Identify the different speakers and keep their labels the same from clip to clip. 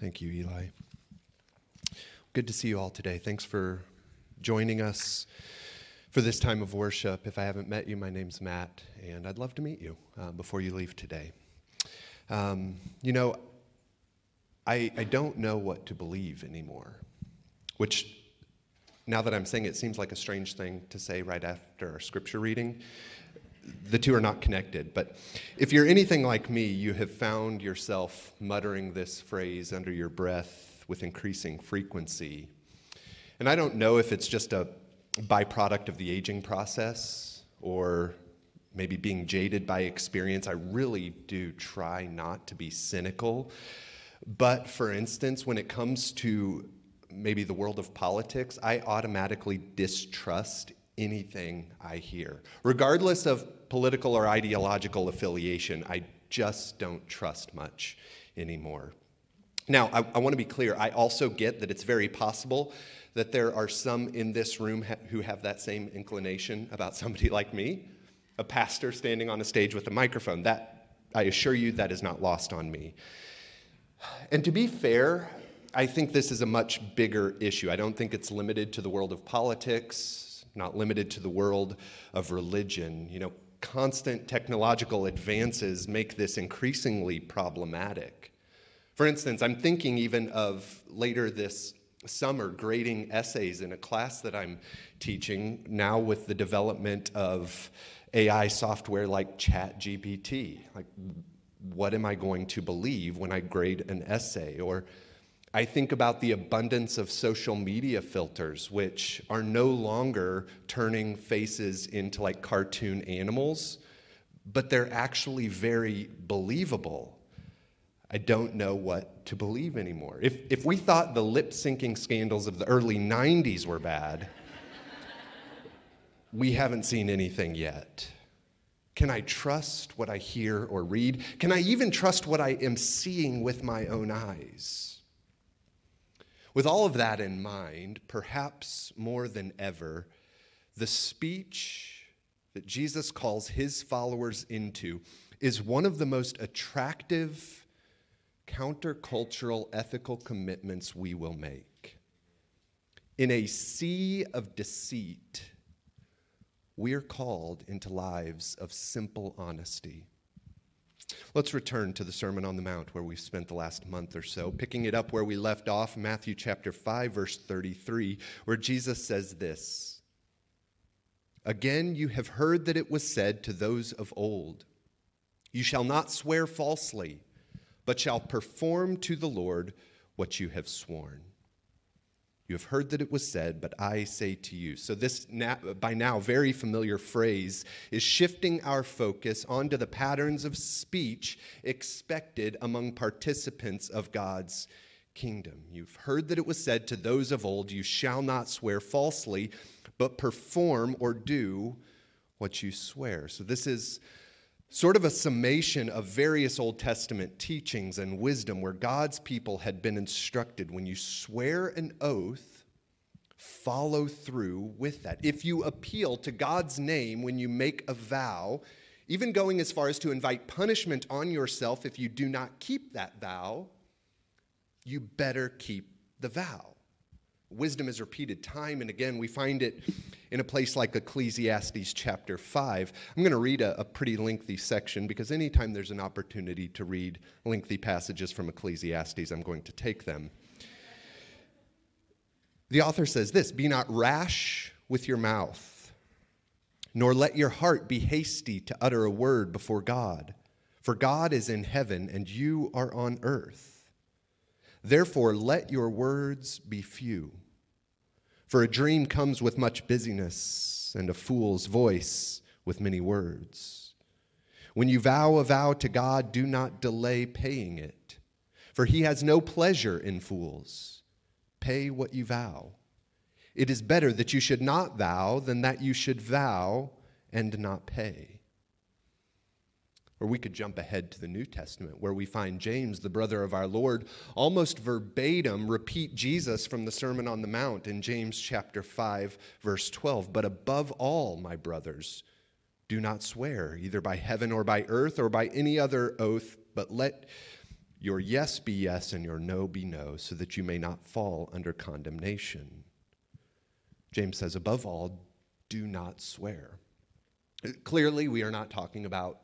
Speaker 1: Thank you, Eli. Good to see you all today. Thanks for joining us for this time of worship. If I haven't met you, my name's Matt, and I'd love to meet you uh, before you leave today. Um, you know, I, I don't know what to believe anymore, which now that I'm saying it seems like a strange thing to say right after our scripture reading the two are not connected. But if you're anything like me, you have found yourself muttering this phrase under your breath with increasing frequency. And I don't know if it's just a byproduct of the aging process or maybe being jaded by experience. I really do try not to be cynical. But for instance, when it comes to maybe the world of politics, I automatically distrust anything I hear, regardless of political or ideological affiliation. I just don't trust much anymore. Now, I, I want to be clear. I also get that it's very possible that there are some in this room ha- who have that same inclination about somebody like me, a pastor standing on a stage with a microphone. That, I assure you, that is not lost on me. And to be fair, I think this is a much bigger issue. I don't think it's limited to the world of politics, not limited to the world of religion. You know, constant technological advances make this increasingly problematic. For instance, I'm thinking even of later this summer grading essays in a class that I'm teaching now with the development of AI software like ChatGPT. Like, what am I going to believe when I grade an essay? Or I think about the abundance of social media filters, which are no longer turning faces into like cartoon animals, but they're actually very believable. I don't know what to believe anymore. If, if we thought the lip syncing scandals of the early 90s were bad, we haven't seen anything yet. Can I trust what I hear or read? Can I even trust what I am seeing with my own eyes? With all of that in mind, perhaps more than ever, the speech that Jesus calls his followers into is one of the most attractive countercultural ethical commitments we will make. In a sea of deceit, we are called into lives of simple honesty. Let's return to the Sermon on the Mount where we've spent the last month or so, picking it up where we left off, Matthew chapter 5, verse 33, where Jesus says this Again, you have heard that it was said to those of old, You shall not swear falsely, but shall perform to the Lord what you have sworn. You have heard that it was said, but I say to you. So, this by now very familiar phrase is shifting our focus onto the patterns of speech expected among participants of God's kingdom. You've heard that it was said to those of old, You shall not swear falsely, but perform or do what you swear. So, this is sort of a summation of various Old Testament teachings and wisdom where God's people had been instructed when you swear an oath, follow through with that. If you appeal to God's name when you make a vow, even going as far as to invite punishment on yourself if you do not keep that vow, you better keep the vow. Wisdom is repeated time and again. We find it in a place like Ecclesiastes chapter 5. I'm going to read a, a, pretty lengthy section because anytime there's an opportunity to read lengthy passages from Ecclesiastes, I'm going to take them. The author says this Be not rash with your mouth, nor let your heart be hasty to utter a word before God. For God is in heaven, and you are on earth. Therefore, let your words be few. For a dream comes with much busyness, and a fool's voice with many words. When you vow a vow to God, do not delay paying it, for he has no pleasure in fools. Pay what you vow. It is better that you should not vow than that you should vow and not pay. Or we could jump ahead to the New Testament, where we find James, the brother of our Lord, almost verbatim repeat Jesus from the Sermon on the Mount in James chapter 5, verse 12. But above all, my brothers, do not swear, either by heaven or by earth or by any other oath, but let your yes be yes and your no be no, so that you may not fall under condemnation. James says, above all, do not swear. Clearly, we are not talking about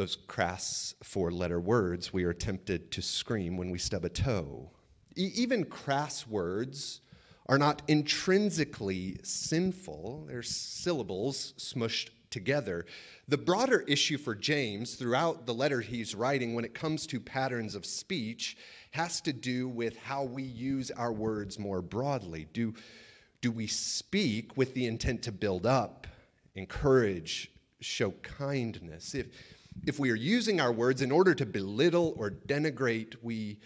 Speaker 1: those crass four letter words we are tempted to scream when we stub a toe. E- even crass words are not intrinsically sinful, they're syllables smushed together. The broader issue for James throughout the letter he's writing when it comes to patterns of speech has to do with how we use our words more broadly. Do, do we speak with the intent to build up, encourage, show kindness? If, if we are using our words in order to belittle or denigrate, we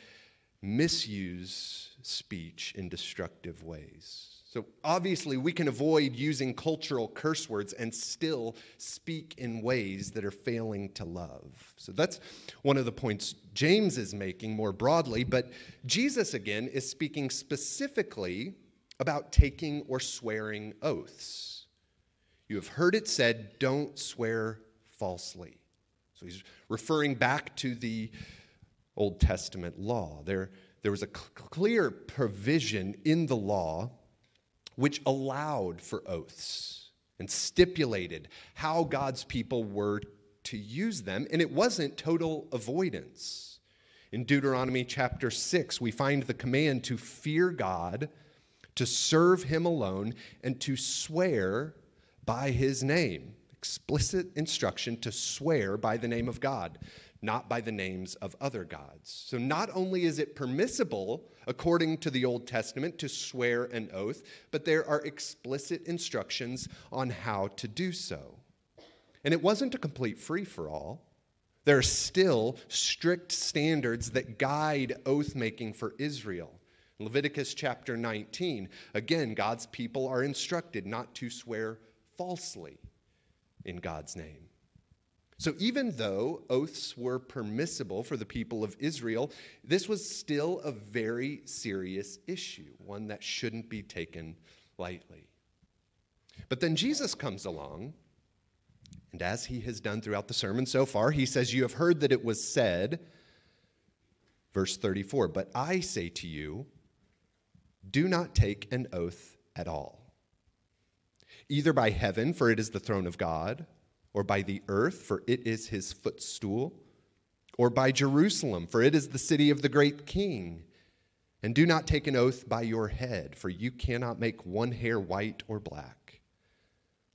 Speaker 1: misuse speech in destructive ways. So, obviously, we can avoid using cultural curse words and still speak in ways that are failing to love. So, that's one of the points James is making more broadly. But Jesus, again, is speaking specifically about taking or swearing oaths. You have heard it said, don't swear falsely. So, he's referring back to the Old Testament law. There, there was a clear provision in the law which allowed for oaths and stipulated how God's people were to use them, and it wasn't total avoidance. In Deuteronomy chapter 6, we find the command to fear God, to serve Him alone, and to swear by His name. Explicit instruction to swear by the name of God not by the names of other gods. So, not only is it permissible, according to the Old Testament, to swear an oath, but there are explicit instructions on how to do so. And it wasn't a complete free for all. There are still strict standards that guide oath making for Israel. Leviticus chapter 19, again, God's people are instructed not to swear falsely in God's name. So, even though oaths were permissible for the people of Israel, this was still a very serious issue, one that shouldn't be taken lightly. But then Jesus comes along, and as he has done throughout the sermon so far, he says, You have heard that it was said, verse 34, but I say to you, do not take an oath at all, either by heaven, for it is the throne of God or by the earth, for it is his footstool, or by Jerusalem, for it is the city of the great king. And do not take an oath by your head, for you cannot make one hair white or black.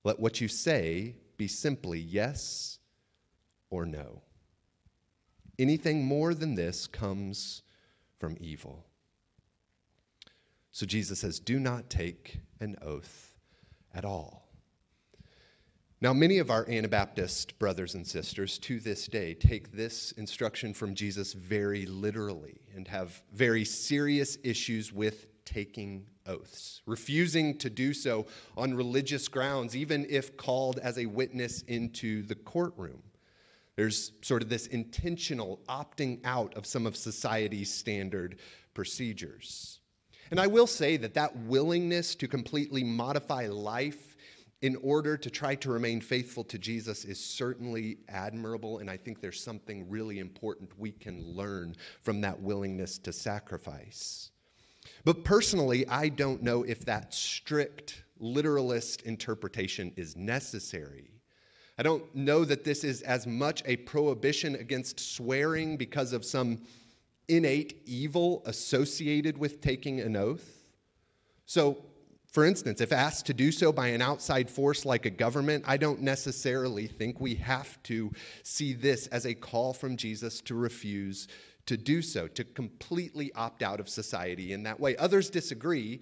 Speaker 1: Let what you say be simply yes or no. Anything more than this comes from evil. So Jesus says, Do not take an oath at all. Now, many of our Anabaptist brothers and sisters to this day take this instruction from Jesus very literally and have very serious issues with taking oaths, refusing to do so on religious grounds, even if called as a witness into the courtroom. There's sort of this intentional opting out of some of society's standard procedures. And I will say that that willingness to completely modify life in order to try to remain faithful to Jesus is certainly admirable, and I think there's something really important we can learn from that willingness to sacrifice. But personally, I don't know if that strict literalist interpretation is necessary. I don't know that this is as much a prohibition against swearing because of some innate evil associated with taking an oath. So, for instance, if asked to do so by an outside force like a government, I don't necessarily think we have to see this as a call from Jesus to refuse to do so, to completely opt out of society in that way. Others disagree,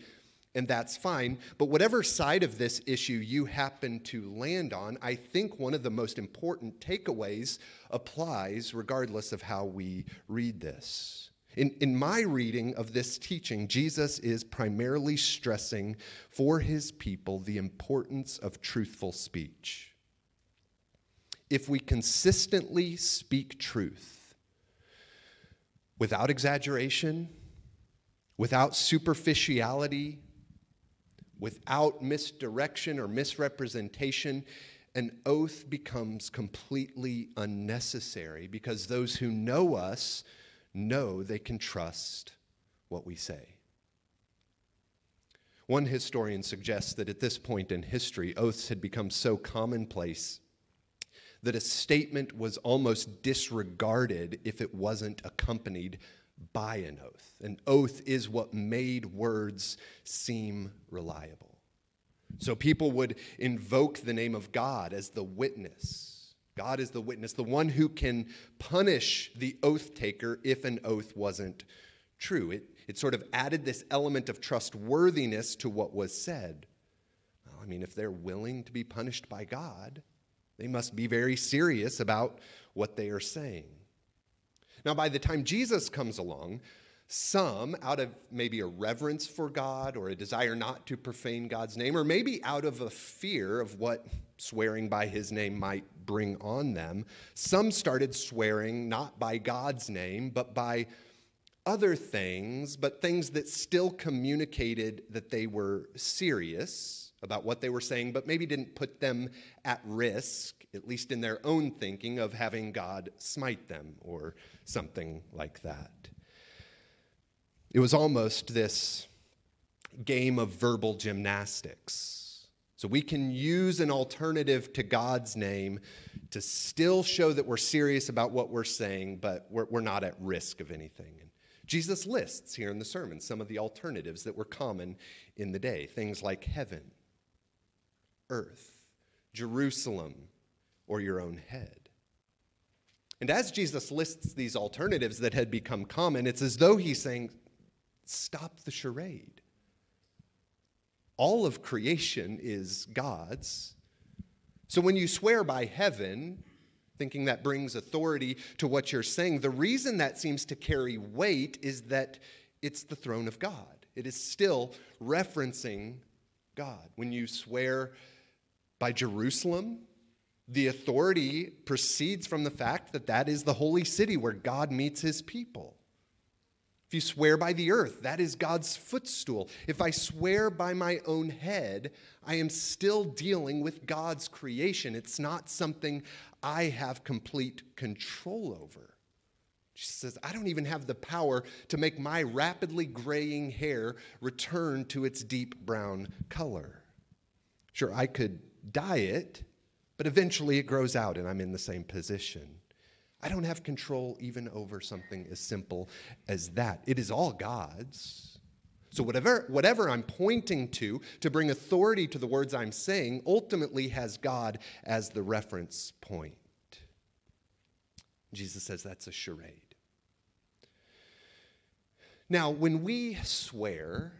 Speaker 1: and that's fine. But whatever side of this issue you happen to land on, I think one of the most important takeaways applies regardless of how we read this. In, in my reading of this teaching, Jesus is primarily stressing for his people the importance of truthful speech. If we consistently speak truth without exaggeration, without superficiality, without misdirection or misrepresentation, an oath becomes completely unnecessary because those who know us know they can trust what we say. One historian suggests that at this point in history, oaths had become so commonplace that a statement was almost disregarded if it wasn't accompanied by an oath. An oath is what made words seem reliable. So people would invoke the name of God as the witness. God is the witness, the one who can punish the oath taker if an oath wasn't true. It, it sort of added this element of trustworthiness to what was said. Well, I mean, if they're willing to be punished by God, they must be very serious about what they are saying. Now, by the time Jesus comes along, some, out of maybe a reverence for God or a desire not to profane God's name, or maybe out of a fear of what swearing by his name might bring on them, some started swearing not by God's name, but by other things, but things that still communicated that they were serious about what they were saying, but maybe didn't put them at risk, at least in their own thinking, of having God smite them or something like that. It was almost this game of verbal gymnastics. So we can use an alternative to God's name to still show that we're serious about what we're saying, but we're, we're not at risk of anything. And Jesus lists here in the sermon some of the alternatives that were common in the day things like heaven, earth, Jerusalem, or your own head. And as Jesus lists these alternatives that had become common, it's as though he's saying, Stop the charade. All of creation is God's. So when you swear by heaven, thinking that brings authority to what you're saying, the reason that seems to carry weight is that it's the throne of God. It is still referencing God. When you swear by Jerusalem, the authority proceeds from the fact that that is the holy city where God meets his people. If you swear by the earth, that is God's footstool. If I swear by my own head, I am still dealing with God's creation. It's not something I have complete control over. She says, I don't even have the power to make my rapidly graying hair return to its deep brown color. Sure, I could dye it, but eventually it grows out and I'm in the same position. I don't have control even over something as simple as that. It is all God's. So, whatever, whatever I'm pointing to to bring authority to the words I'm saying ultimately has God as the reference point. Jesus says that's a charade. Now, when we swear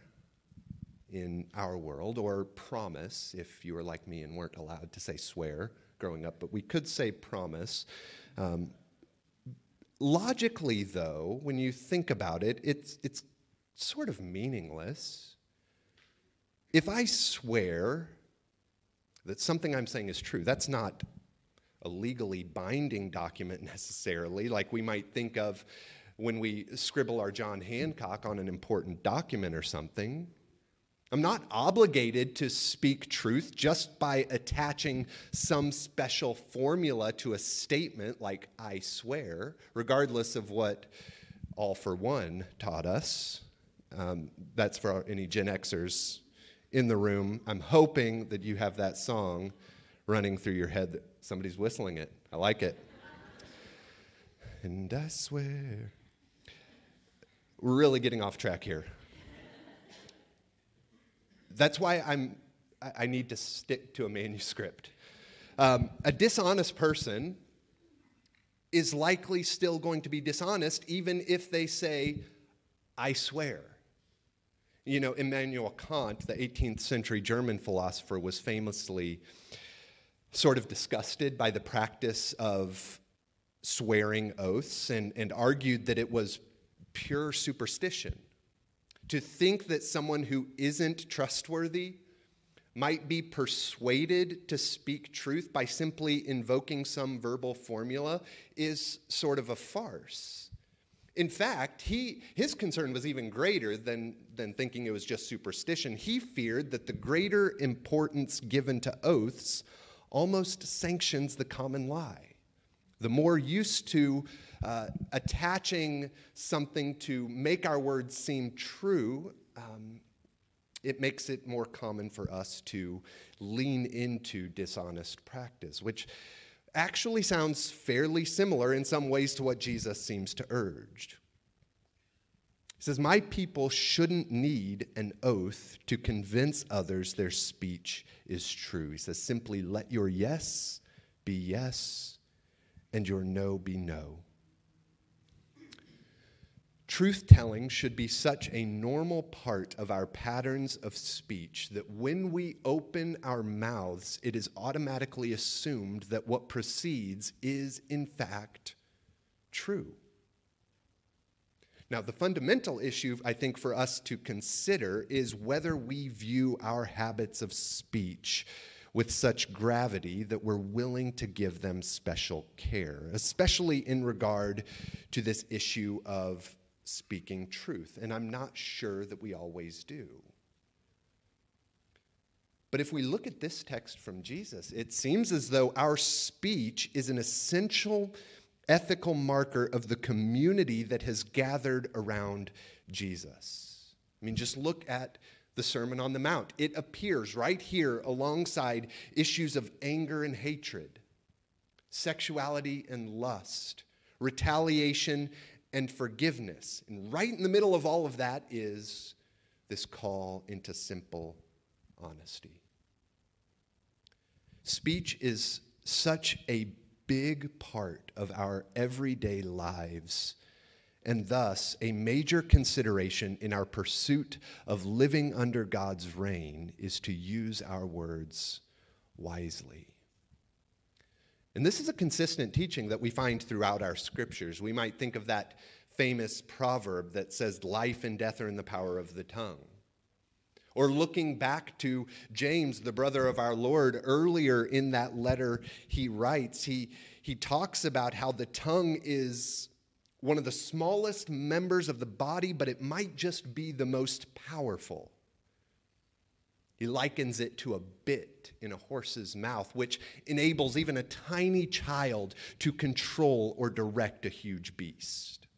Speaker 1: in our world, or promise, if you were like me and weren't allowed to say swear growing up, but we could say promise. Um, Logically, though, when you think about it, it's, it's sort of meaningless. If I swear that something I'm saying is true, that's not a legally binding document necessarily, like we might think of when we scribble our John Hancock on an important document or something. I'm not obligated to speak truth just by attaching some special formula to a statement like I swear, regardless of what All-4-One taught us. Um, that's for any Gen Xers in the room. I'm hoping that you have that song running through your head that somebody's whistling it. I like it. and I swear. We're really getting off track here that's why I'm, I need to stick to a manuscript. Um, a dishonest person is likely still going to be dishonest even if they say, I swear. You know, Immanuel Kant, the 18th century German philosopher, was famously sort of disgusted by the practice of swearing oaths and, and argued that it was pure superstition to think that someone who isn't trustworthy might be persuaded to speak truth by simply invoking some verbal formula is sort of a farce. In fact, he, his concern was even greater than, than thinking it was just superstition. He feared that the greater importance given to oaths almost sanctions the common lie. The more used to uh, attaching something to make our words seem true, um, it makes it more common for us to lean into dishonest practice, which actually sounds fairly similar in some ways to what Jesus seems to urge. He says, My people shouldn't need an oath to convince others their speech is true. He says, Simply let your yes be yes and your no be no. Truth telling should be such a normal part of our patterns of speech that when we open our mouths, it is automatically assumed that what proceeds is, in fact, true. Now, the fundamental issue, I think, for us to consider is whether we view our habits of speech with such gravity that we're willing to give them special care, especially in regard to this issue of speaking truth. And I'm not sure that we always do. But if we look at this text from Jesus, it seems as though our speech is an essential ethical marker of the community that has gathered around Jesus. I mean, just look at the Sermon on the Mount. It appears right here alongside issues of anger and hatred, sexuality and lust, retaliation and forgiveness. And right in the middle of all of that is this call into simple honesty. Speech is such a big part of our everyday lives and thus a major consideration in our pursuit of living under God's reign is to use our words wisely. And this is a consistent teaching that we find throughout our scriptures. We might think of that famous proverb that says, Life and death are in the power of the tongue. Or looking back to James, the brother of our Lord, earlier in that letter he writes, he, he talks about how the tongue is one of the smallest members of the body, but it might just be the most powerful. He likens it to a bit in a horse's mouth, which enables even a tiny child to control or direct a huge beast.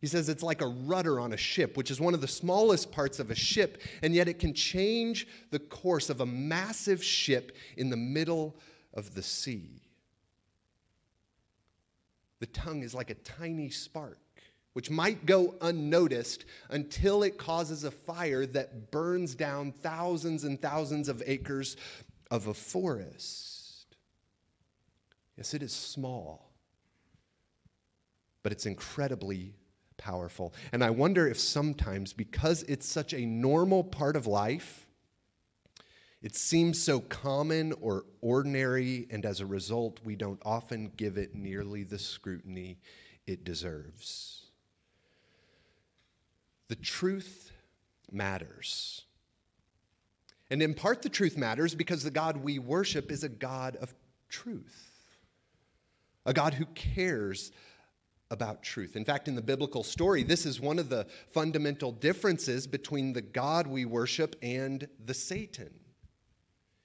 Speaker 1: He says it's like a rudder on a ship, which is one of the smallest parts of a ship, and yet it can change the course of a massive ship in the middle of the sea. The tongue is like a tiny spark which might go unnoticed until it causes a fire that burns down thousands and thousands of acres of a forest. Yes, it is small, but it's incredibly powerful. And I wonder if sometimes, because it's such a normal part of life, it seems so common or ordinary, and as a result, we don't often give it nearly the scrutiny it deserves. The truth matters. And in part, the truth matters because the God we worship is a God of truth, a God who cares about truth. In fact, in the biblical story, this is one of the fundamental differences between the God we worship and the Satan.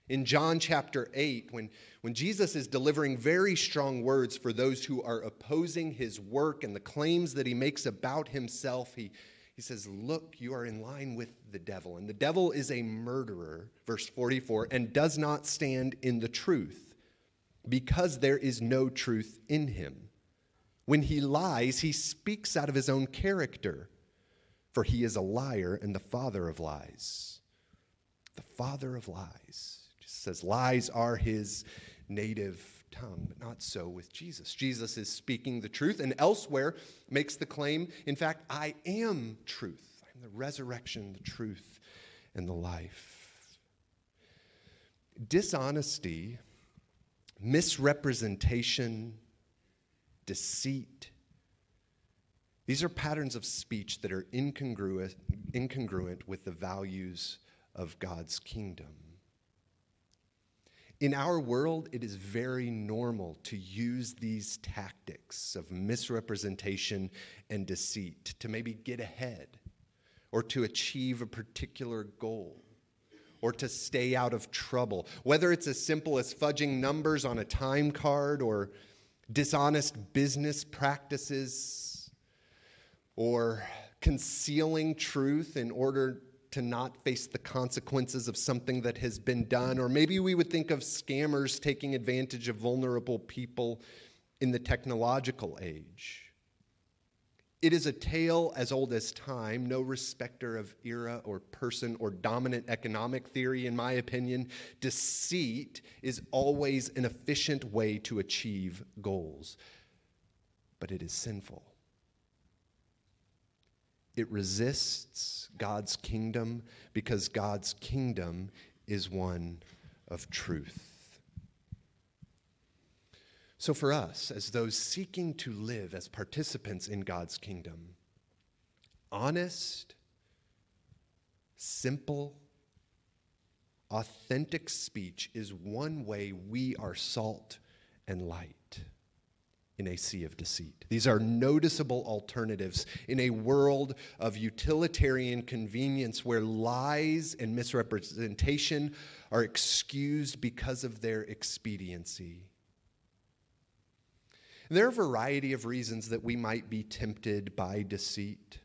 Speaker 1: In John chapter 8, when, when Jesus is delivering very strong words for those who are opposing his work and the claims that he makes about himself, he, he says, Look, you are in line with the devil. And the devil is a murderer, verse 44, and does not stand in the truth because there is no truth in him. When he lies, he speaks out of his own character, for he is a liar and the father of lies. The father of lies. Says lies are his native tongue, but not so with Jesus. Jesus is speaking the truth, and elsewhere makes the claim, in fact, I am truth. I'm the resurrection, the truth, and the life. Dishonesty, misrepresentation, deceit, these are patterns of speech that are incongruent, incongruent with the values of God's kingdom. In our world, it is very normal to use these tactics of misrepresentation and deceit to maybe get ahead or to achieve a particular goal or to stay out of trouble. Whether it's as simple as fudging numbers on a time card or dishonest business practices, or concealing truth in order to not face the consequences of something that has been done. Or maybe we would think of scammers taking advantage of vulnerable people in the technological age. It is a tale as old as time, no respecter of era or person or dominant economic theory, in my opinion. Deceit is always an efficient way to achieve goals, but it is sinful. It resists God's kingdom because God's kingdom is one of truth. So, for us, as those seeking to live as participants in God's kingdom, honest, simple, authentic speech is one way we are salt and light in a sea of deceit. These are noticeable alternatives in a world of utilitarian convenience where lies and misrepresentation are excused because of their expediency. There are a variety of reasons that we might be tempted by deceit.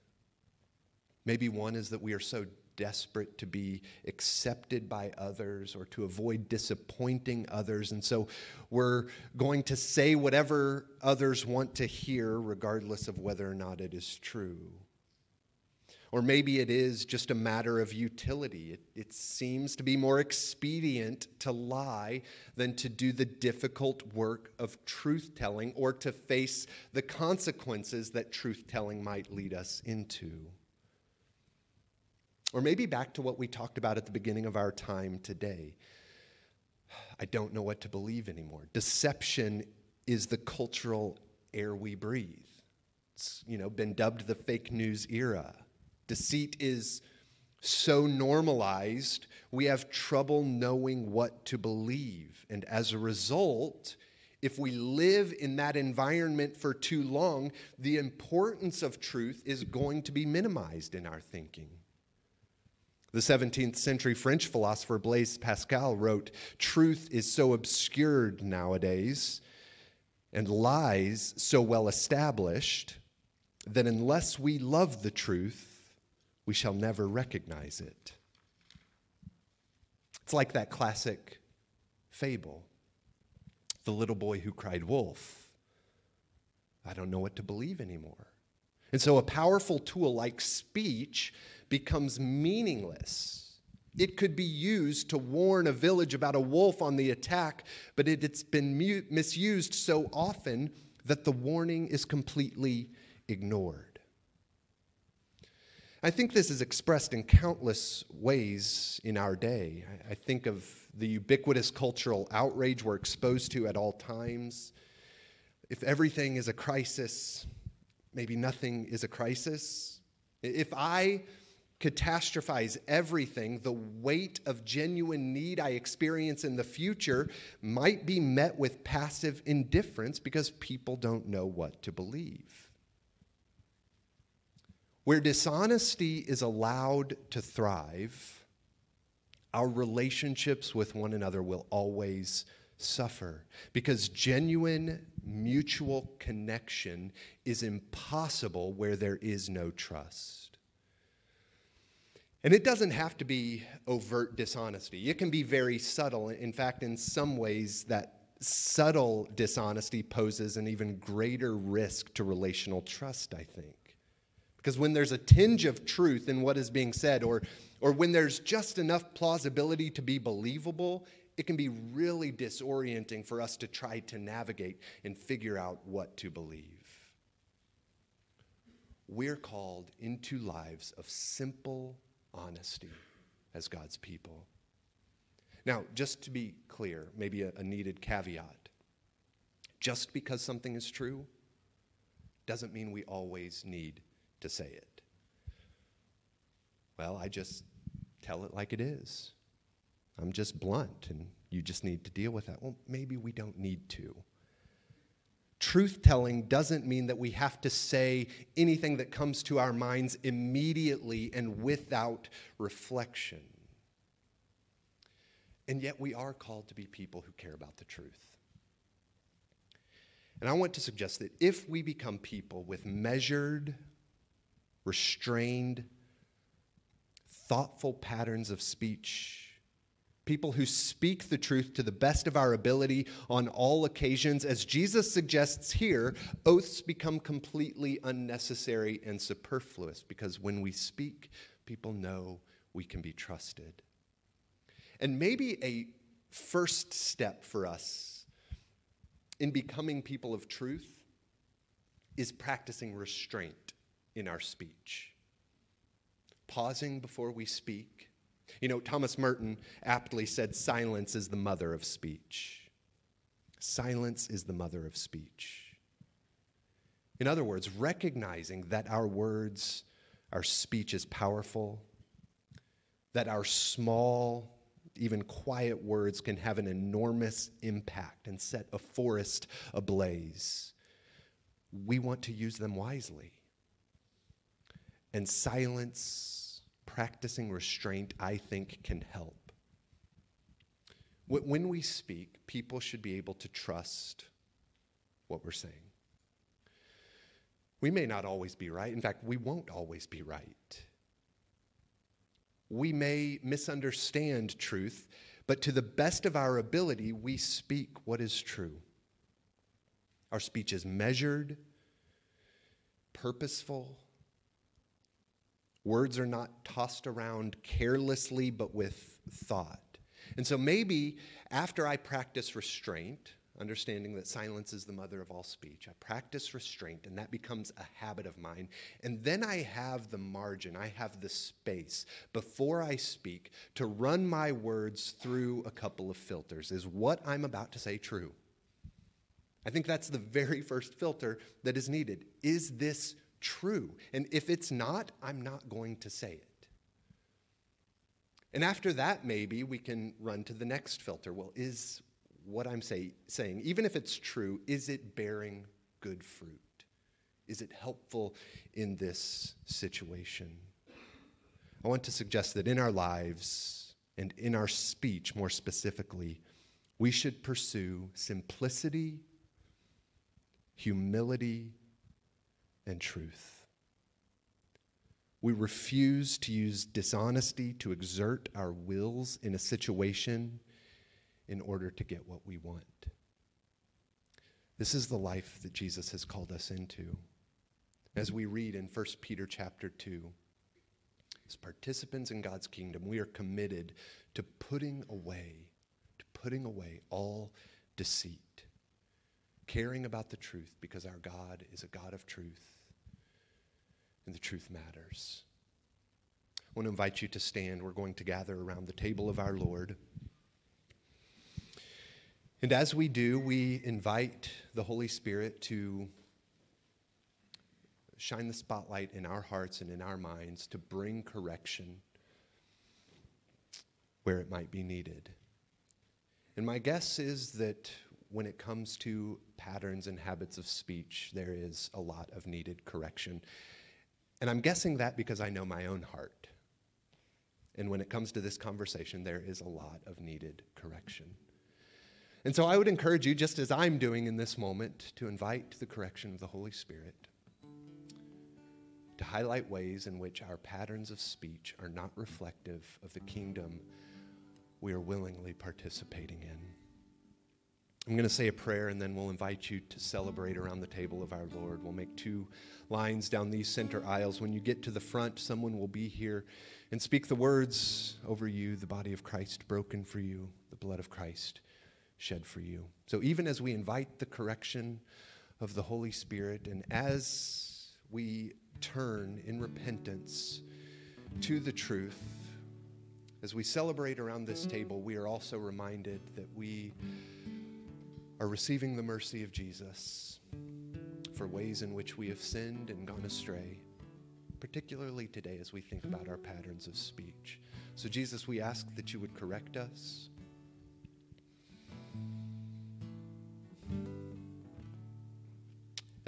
Speaker 1: Maybe one is that we are so desperate to be accepted by others or to avoid disappointing others. And so we're going to say whatever others want to hear, regardless of whether or not it is true. Or maybe it is just a matter of utility. It, it, seems to be more expedient to lie than to do the difficult work of truth telling or to face the consequences that truth telling might lead us into. Or maybe back to what we talked about at the beginning of our time today. I don't know what to believe anymore. Deception is the cultural air we breathe. It's, you know, been dubbed the fake news era. Deceit is so normalized, we have trouble knowing what to believe. And as a result, if we live in that environment for too long, the importance of truth is going to be minimized in our thinking. The 17th century French philosopher Blaise Pascal wrote Truth is so obscured nowadays, and lies so well established, that unless we love the truth, we shall never recognize it. It's like that classic fable the little boy who cried wolf. I don't know what to believe anymore. And so a powerful tool like speech becomes meaningless. It could be used to warn a village about a wolf on the attack, but it, has been mu- misused so often that the warning is completely ignored. I think this is expressed in countless ways in our day. I think of the ubiquitous cultural outrage we're exposed to at all times. If everything is a crisis, maybe nothing is a crisis. If I catastrophize everything, the weight of genuine need I experience in the future might be met with passive indifference because people don't know what to believe. Where dishonesty is allowed to thrive, our relationships with one another will always suffer because genuine mutual connection is impossible where there is no trust. And it doesn't have to be overt dishonesty. It can be very subtle. In fact, in some ways, that subtle dishonesty poses an even greater risk to relational trust, I think. Because when there's a tinge of truth in what is being said, or, or when there's just enough plausibility to be believable, it can be really disorienting for us to try to navigate and figure out what to believe. We're called into lives of simple honesty as God's people. Now, just to be clear, maybe a, a needed caveat just because something is true doesn't mean we always need to say it? Well, I just tell it like it is. I'm just blunt, and you just need to deal with that. Well, maybe we don't need to. Truth telling doesn't mean that we have to say anything that comes to our minds immediately and without reflection. And yet, we are called to be people who care about the truth. And I want to suggest that if we become people with measured, restrained, thoughtful patterns of speech, people who speak the truth to the best of our ability on all occasions, as Jesus suggests here, oaths become completely unnecessary and superfluous because when we speak, people know we can be trusted. And maybe a first step for us in becoming people of truth is practicing restraint in our speech. Pausing before we speak. You know, Thomas Merton aptly said, Silence is the mother of speech. Silence is the mother of speech. In other words, recognizing that our words, our speech is powerful, that our small, even quiet words can have an enormous impact and set a forest ablaze. We want to use them wisely. And silence, practicing restraint, I think can help. When we speak, people should be able to trust what we're saying. We may not always be right. In fact, we won't always be right we may misunderstand truth, but to the best of our ability, we speak what is true. Our speech is measured, purposeful. Words are not tossed around carelessly, but with thought. And so maybe after I practice restraint, understanding that silence is the mother of all speech. I practice restraint, and that becomes a habit of mine. And then I have the margin, I have the space before I speak to run my words through a couple of filters. Is what I'm about to say true? I think that's the very first filter that is needed. Is this true? And if it's not, I'm not going to say it. And after that, maybe we can run to the next filter. Well, is what I'm say, saying, even if it's true, is it bearing good fruit? Is it helpful in this situation? I want to suggest that in our lives and in our speech more specifically, we should pursue simplicity, humility, and truth. We refuse to use dishonesty to exert our wills in a situation in order to get what we want. This is the life that Jesus has called us into. As we read in 1 Peter chapter 2, as participants in God's kingdom, we are committed to putting away, to putting away all deceit, caring about the truth because our God is a God of truth and the truth matters. I want to invite you to stand. We're going to gather around the table of our Lord. And as we do, we invite the Holy Spirit to shine the spotlight in our hearts and in our minds to bring correction where it might be needed. And my guess is that when it comes to patterns and habits of speech, there is a lot of needed correction. And I'm guessing that because I know my own heart. And when it comes to this conversation, there is a lot of needed correction. And so I would encourage you, just as I'm doing in this moment, to invite the correction of the Holy Spirit, to highlight ways in which our patterns of speech are not reflective of the kingdom we are willingly participating in. I'm going to say a prayer and then we'll invite you to celebrate around the table of our Lord. We'll make two lines down these center aisles. When you get to the front, someone will be here and speak the words over you the body of Christ broken for you, the blood of Christ shed for you. So even as we invite the correction of the Holy Spirit and as we turn in repentance to the truth, as we celebrate around this table, we are also reminded that we are receiving the mercy of Jesus for ways in which we have sinned and gone astray, particularly today as we think about our patterns of speech. So, Jesus, we ask that you would correct us.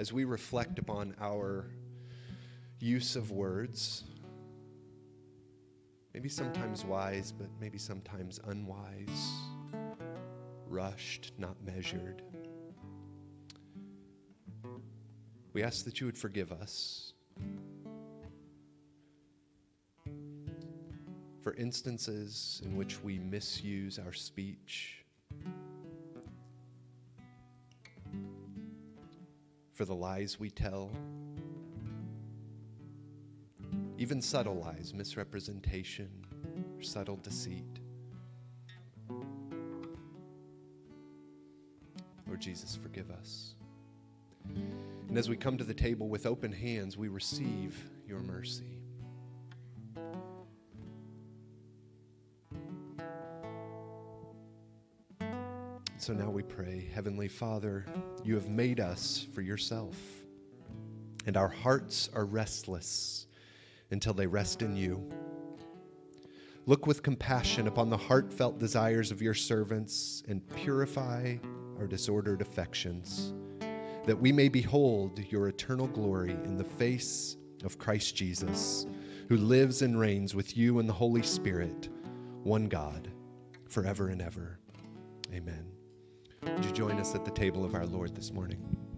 Speaker 1: as we reflect upon our use of words, maybe sometimes wise, but maybe sometimes unwise, rushed, not measured. We ask that you would forgive us for instances in which we misuse our speech, for the lies we tell, even subtle lies, misrepresentation, subtle deceit. Jesus, forgive us. And as we come to the table with open hands, we receive your mercy. So now we pray, Heavenly Father, you have made us for yourself, and our hearts are restless until they rest in you. Look with compassion upon the heartfelt desires of your servants and purify our disordered affections, that we may behold your eternal glory in the face of Christ Jesus, who lives and reigns with you in the Holy Spirit, one God, forever and ever. Amen. Would you join us at the table of our Lord this morning?